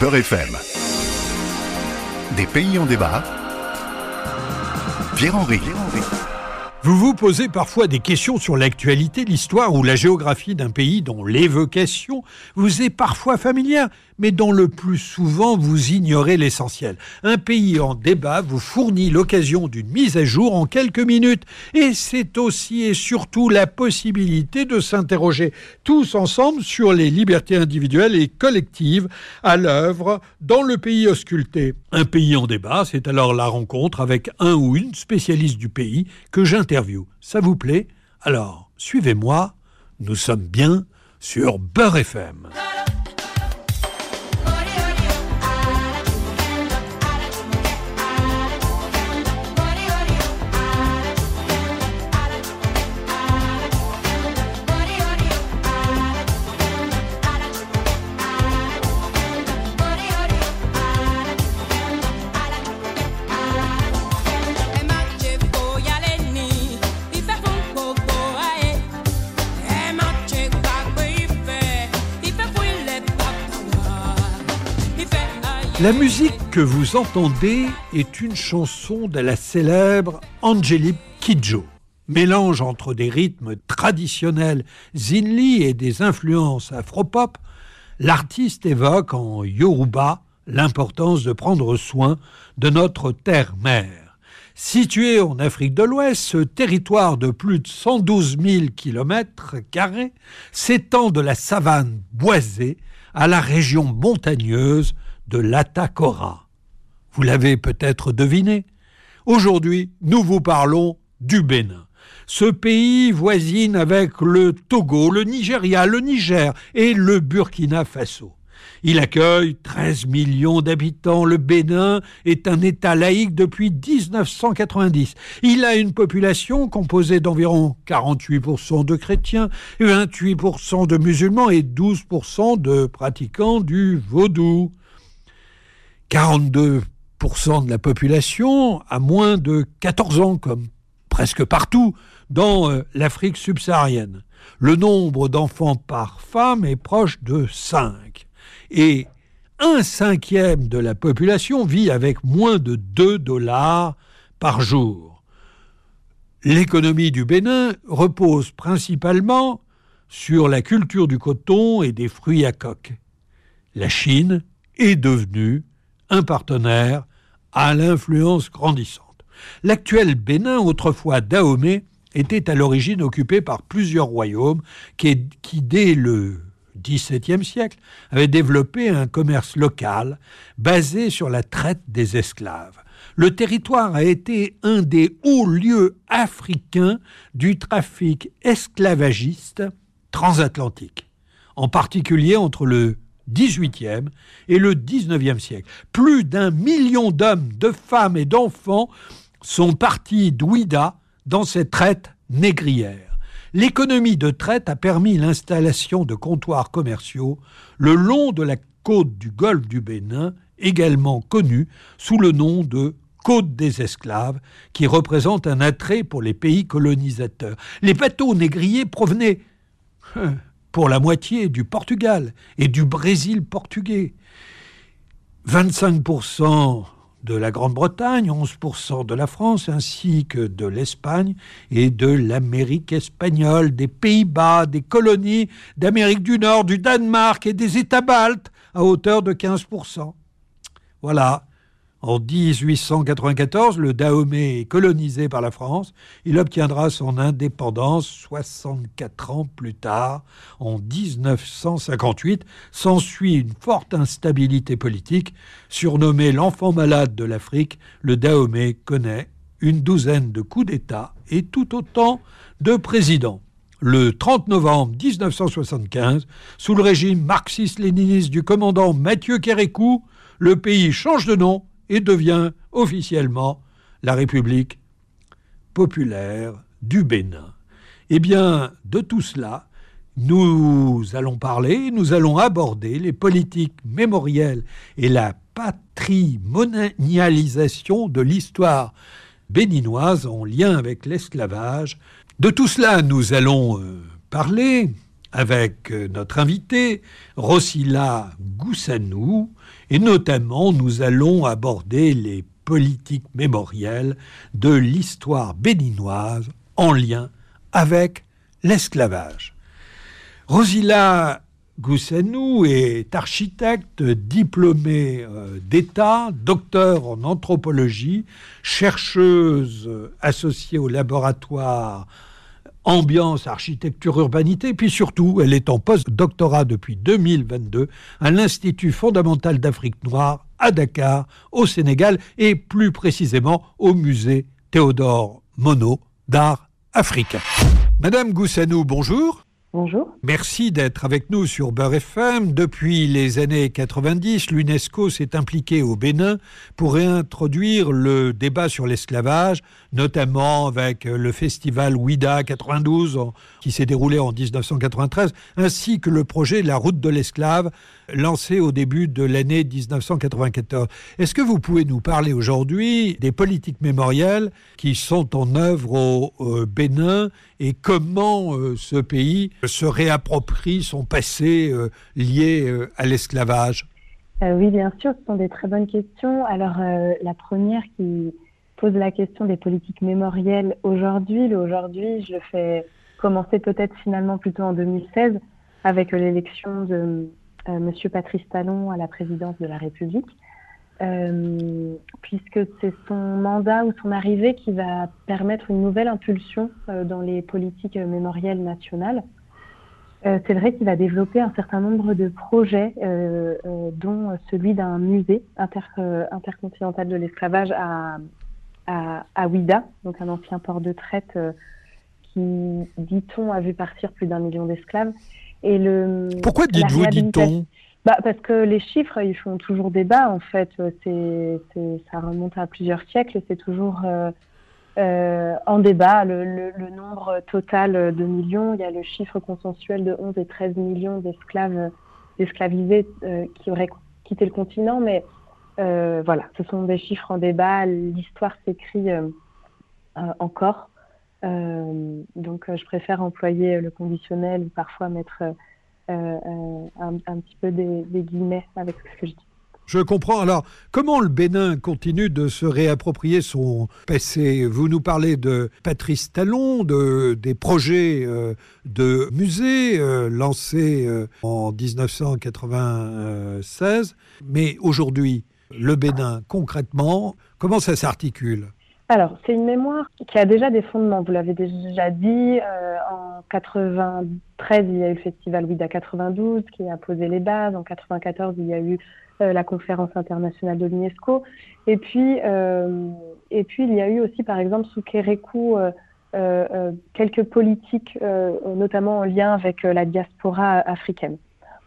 Beurre FM. Des pays en débat. Pierre-Henri. Vous vous posez parfois des questions sur l'actualité, l'histoire ou la géographie d'un pays dont l'évocation vous est parfois familière, mais dont le plus souvent vous ignorez l'essentiel. Un pays en débat vous fournit l'occasion d'une mise à jour en quelques minutes, et c'est aussi et surtout la possibilité de s'interroger tous ensemble sur les libertés individuelles et collectives à l'œuvre dans le pays ausculté. Un pays en débat, c'est alors la rencontre avec un ou une spécialiste du pays que j'interroge ça vous plaît? Alors, suivez-moi, nous sommes bien sur Beurre FM. La musique que vous entendez est une chanson de la célèbre Angelique Kidjo. Mélange entre des rythmes traditionnels zinli et des influences afropop, l'artiste évoque en Yoruba l'importance de prendre soin de notre terre-mère. Situé en Afrique de l'Ouest, ce territoire de plus de 112 000 km s'étend de la savane boisée à la région montagneuse de l'Atacora. Vous l'avez peut-être deviné. Aujourd'hui, nous vous parlons du Bénin. Ce pays voisine avec le Togo, le Nigeria, le Niger et le Burkina Faso. Il accueille 13 millions d'habitants. Le Bénin est un État laïque depuis 1990. Il a une population composée d'environ 48% de chrétiens, 28% de musulmans et 12% de pratiquants du vaudou. 42% de la population a moins de 14 ans, comme presque partout dans euh, l'Afrique subsaharienne. Le nombre d'enfants par femme est proche de 5. Et un cinquième de la population vit avec moins de 2 dollars par jour. L'économie du Bénin repose principalement sur la culture du coton et des fruits à coque. La Chine est devenue un partenaire à l'influence grandissante. L'actuel Bénin, autrefois Dahomey, était à l'origine occupé par plusieurs royaumes qui, dès le XVIIe siècle, avaient développé un commerce local basé sur la traite des esclaves. Le territoire a été un des hauts lieux africains du trafic esclavagiste transatlantique, en particulier entre le 18e et le 19e siècle. Plus d'un million d'hommes, de femmes et d'enfants sont partis d'Ouida dans cette traite négrière. L'économie de traite a permis l'installation de comptoirs commerciaux le long de la côte du golfe du Bénin, également connue sous le nom de côte des esclaves, qui représente un attrait pour les pays colonisateurs. Les bateaux négriers provenaient hein, pour la moitié du Portugal et du Brésil portugais. 25% de la Grande-Bretagne, 11% de la France, ainsi que de l'Espagne et de l'Amérique espagnole, des Pays-Bas, des colonies d'Amérique du Nord, du Danemark et des États baltes, à hauteur de 15%. Voilà, en 1894, le Dahomey est colonisé par la France. Il obtiendra son indépendance 64 ans plus tard, en 1958. S'ensuit une forte instabilité politique. Surnommé l'enfant malade de l'Afrique, le Dahomey connaît une douzaine de coups d'État et tout autant de présidents. Le 30 novembre 1975, sous le régime marxiste-léniniste du commandant Mathieu Kérékou, le pays change de nom et devient officiellement la République populaire du Bénin. Eh bien, de tout cela, nous allons parler, nous allons aborder les politiques mémorielles et la patrimonialisation de l'histoire béninoise en lien avec l'esclavage. De tout cela, nous allons euh, parler avec euh, notre invité, Rossila Goussanou, et notamment nous allons aborder les politiques mémorielles de l'histoire béninoise en lien avec l'esclavage. Rosila Goussanou est architecte, diplômée euh, d'État, docteur en anthropologie, chercheuse associée au laboratoire ambiance, architecture, urbanité, puis surtout, elle est en post-doctorat depuis 2022 à l'Institut fondamental d'Afrique noire à Dakar, au Sénégal, et plus précisément au musée Théodore Monod d'art africain. Madame Goussanou, bonjour. Merci d'être avec nous sur Beurre FM. Depuis les années 90, l'UNESCO s'est impliqué au Bénin pour réintroduire le débat sur l'esclavage, notamment avec le festival Ouida 92 qui s'est déroulé en 1993, ainsi que le projet La route de l'esclave lancé au début de l'année 1994. Est-ce que vous pouvez nous parler aujourd'hui des politiques mémorielles qui sont en œuvre au, Bénin et comment euh, ce pays se réapproprie son passé euh, lié euh, à l'esclavage? Oui, bien sûr, ce sont des très bonnes questions. Alors, la première qui pose la question des politiques mémorielles aujourd'hui, aujourd'hui, je le fais commencer peut-être finalement plutôt en 2016 avec l'élection de euh, Monsieur Patrice Talon à la présidence de la République, euh, puisque c'est son mandat ou son arrivée qui va permettre une nouvelle impulsion euh, dans les politiques mémorielles nationales. C'est vrai qu'il va développer un certain nombre de projets, dont celui d'un musée intercontinental de l'esclavage à, à, Ouida, donc un ancien port de traite qui, dit-on, a vu partir plus d'un million d'esclaves et le, Pourquoi dites-vous dit-on? Bah, Parce que les chiffres, ils font toujours débat, en fait. C'est, ça remonte à plusieurs siècles, c'est toujours euh, euh, en débat. Le, nombre total de millions, il y a le chiffre consensuel de 11 et 13 millions d'esclaves d'esclavisés euh, qui auraient quitté le continent, mais voilà, ce sont des chiffres en débat. L'histoire s'écrit encore. Euh, donc, euh, je préfère employer le conditionnel ou parfois mettre euh, un, petit peu des, guillemets avec ce que je dis. Je comprends. Alors, comment le Bénin continue de se réapproprier son passé? Vous nous parlez de Patrice Talon, de, des projets de musées lancés en 1996. Mais aujourd'hui, le Bénin, concrètement, comment ça s'articule? Alors, c'est une mémoire qui a déjà des fondements. Vous l'avez déjà dit. Euh, en 93, il y a eu le festival Ouida 92 qui a posé les bases. En 94, il y a eu euh, la conférence internationale de l'UNESCO. Et puis, euh, et puis, il y a eu aussi, par exemple, sous Kérékou, quelques politiques, notamment en lien avec la diaspora africaine.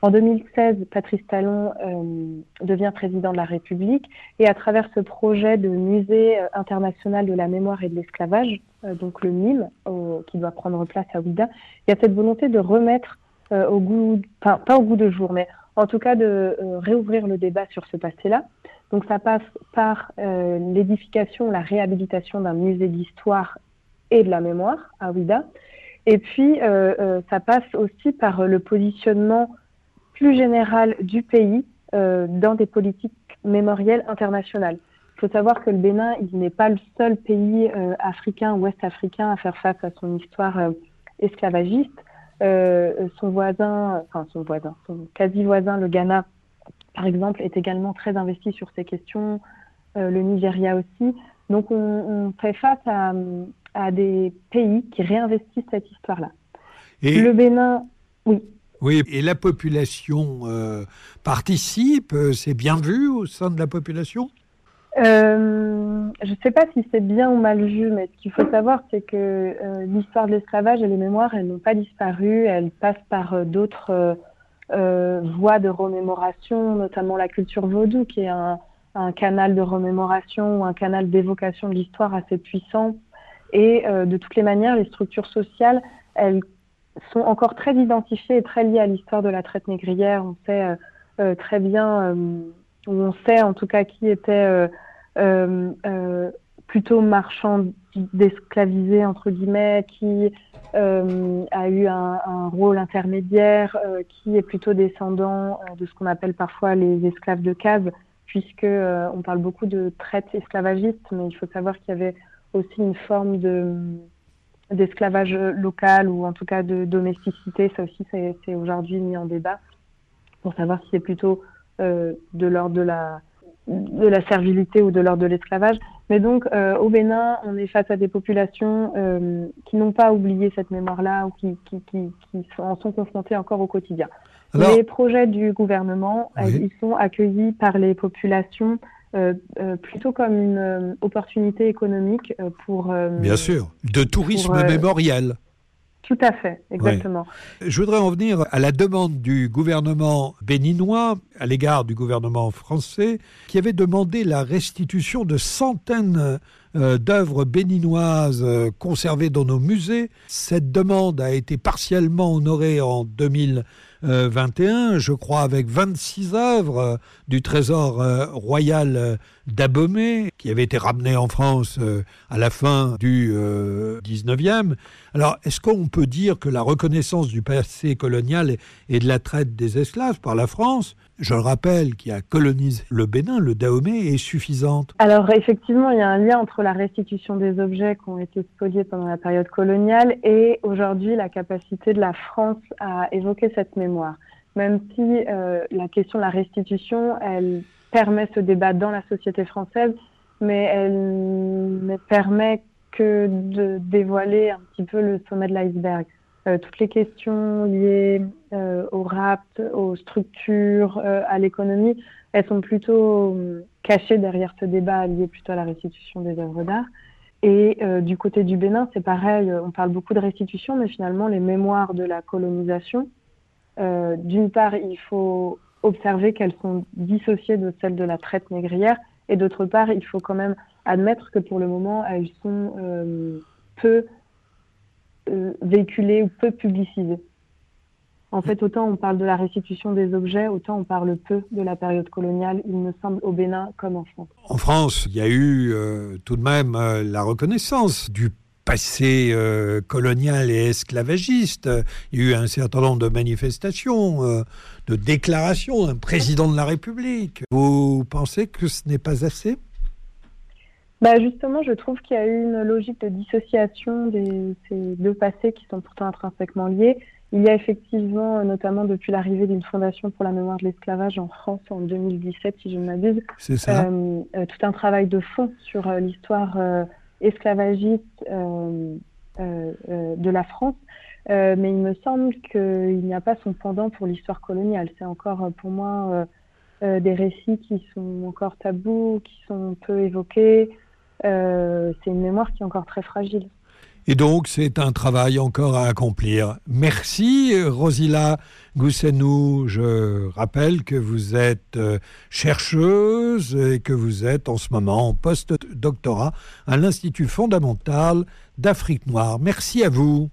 En 2016, Patrice Talon euh, devient président de la République et à travers ce projet de musée euh, international de la mémoire et de l'esclavage, euh, donc le MIM, qui doit prendre place à Ouida, il y a cette volonté de remettre au goût, enfin pas au goût de jour, mais en tout cas de réouvrir le débat sur ce passé-là. Donc ça passe par l'édification, la réhabilitation d'un musée d'histoire et de la mémoire à Ouida. Et puis, ça passe aussi par le positionnement plus générale du pays euh, dans des politiques mémorielles internationales. Il faut savoir que le Bénin, il n'est pas le seul pays euh, africain ou ouest-africain à faire face à son histoire euh, esclavagiste. Son voisin, enfin son voisin, son quasi-voisin, le Ghana, par exemple, est également très investi sur ces questions. le Nigeria aussi. Donc on, fait face à, à, des pays qui réinvestissent cette histoire-là. Et le Bénin, oui. Oui, et la population euh, participe, euh, c'est bien vu au sein de la population? Euh, Je ne sais pas si c'est bien ou mal vu, mais ce qu'il faut savoir, c'est que l'histoire de l'esclavage et les mémoires, elles n'ont pas disparu, elles passent par d'autres voies de remémoration, notamment la culture vaudou, qui est un, un canal de remémoration ou un canal d'évocation de l'histoire assez puissant. Et de toutes les manières, les structures sociales, elles sont encore très identifiés et très liés à l'histoire de la traite négrière. On sait euh, euh, très bien, euh, ou on sait en tout cas qui était plutôt marchand d'esclavisés, entre guillemets, qui euh, a eu un, rôle intermédiaire, euh, qui est plutôt descendant euh, de ce qu'on appelle parfois les esclaves de case, puisque on parle beaucoup de traite esclavagiste, mais il faut savoir qu'il y avait aussi une forme de d'esclavage local ou en tout cas de domesticité. Ça aussi, c'est aujourd'hui mis en débat pour savoir si c'est plutôt euh, de l'ordre de la de la servilité ou de l'ordre de l'esclavage. Mais donc, euh, au Bénin, on est face à des populations euh, qui n'ont pas oublié cette mémoire-là ou qui, qui, qui, qui sont, en sont confrontées encore au quotidien. Alors- les projets du gouvernement, euh, ils sont accueillis par les populations euh, euh, plutôt comme une euh, opportunité économique euh, pour... euh, Bien sûr, de tourisme Pour, euh, mémoriel. Tout à fait, exactement. Je voudrais en venir à la demande du gouvernement béninois à l'égard du gouvernement français qui avait demandé la restitution de centaines euh, d'œuvres béninoises euh, conservées dans nos musées. Cette demande a été partiellement honorée en 2021, je crois, avec 26 œuvres euh, du trésor royal d'Abomey qui avait été ramenées en France euh, à la fin du euh, 19e. Alors, est-ce qu'on peut dire que la reconnaissance du passé colonial et- et de la traite des esclaves par la France, je le rappelle, qui a colonisé le Bénin, le Dahomey, est suffisante Alors effectivement, il y a un lien entre la restitution des objets qui ont été spoliés pendant la période coloniale et aujourd'hui la capacité de la France à évoquer cette mémoire. Même si euh, la question de la restitution, elle permet ce débat dans la société française, mais elle ne permet que de dévoiler un petit peu le sommet de l'iceberg. Euh, toutes les questions liées euh, au rapt, aux structures, euh, à l'économie, elles sont plutôt cachées derrière ce débat lié plutôt à la restitution des œuvres d'art. Et du côté du Bénin, c'est pareil, on parle beaucoup de restitution, mais finalement, les mémoires de la colonisation, d'une part, il faut observer qu'elles sont dissociées de celles de la traite négrière, et d'autre part, il faut quand même admettre que pour le moment, elles sont euh, peu euh, véhiculées ou peu publicisées. En fait, autant on parle de la restitution des objets, autant on parle peu de la période coloniale, il me semble, au Bénin comme en France. En France, il y a eu euh, tout de même la reconnaissance du passé euh, colonial et esclavagiste. Il y a eu un certain nombre de manifestations, euh, de déclarations d'un président de la République. Vous pensez que ce n'est pas assez? Bah justement, je trouve qu'il y a eu une logique de dissociation de ces deux passés qui sont pourtant intrinsèquement liés. Il y a effectivement, euh, notamment depuis l'arrivée d'une fondation pour la mémoire de l'esclavage en France en 2017, si je ne m'abuse, euh, tout un travail de fond sur l'histoire euh, esclavagiste euh, euh, euh, de la France. Mais il me semble qu'il n'y a pas son pendant pour l'histoire coloniale. C'est encore pour moi des récits qui sont encore tabous, qui sont peu évoqués. C'est une mémoire qui est encore très fragile. Et donc, c'est un travail encore à accomplir. Merci, Rosila Goussenou. Je rappelle que vous êtes euh, chercheuse et que vous êtes en ce moment en post-doctorat à l'Institut fondamental d'Afrique noire. Merci à vous.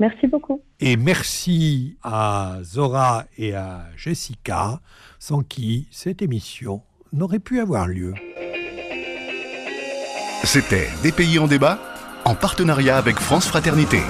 Merci beaucoup. Et merci à Zora et à Jessica, sans qui cette émission n'aurait pu avoir lieu. C'était Des pays en débat en partenariat avec France Fraternité.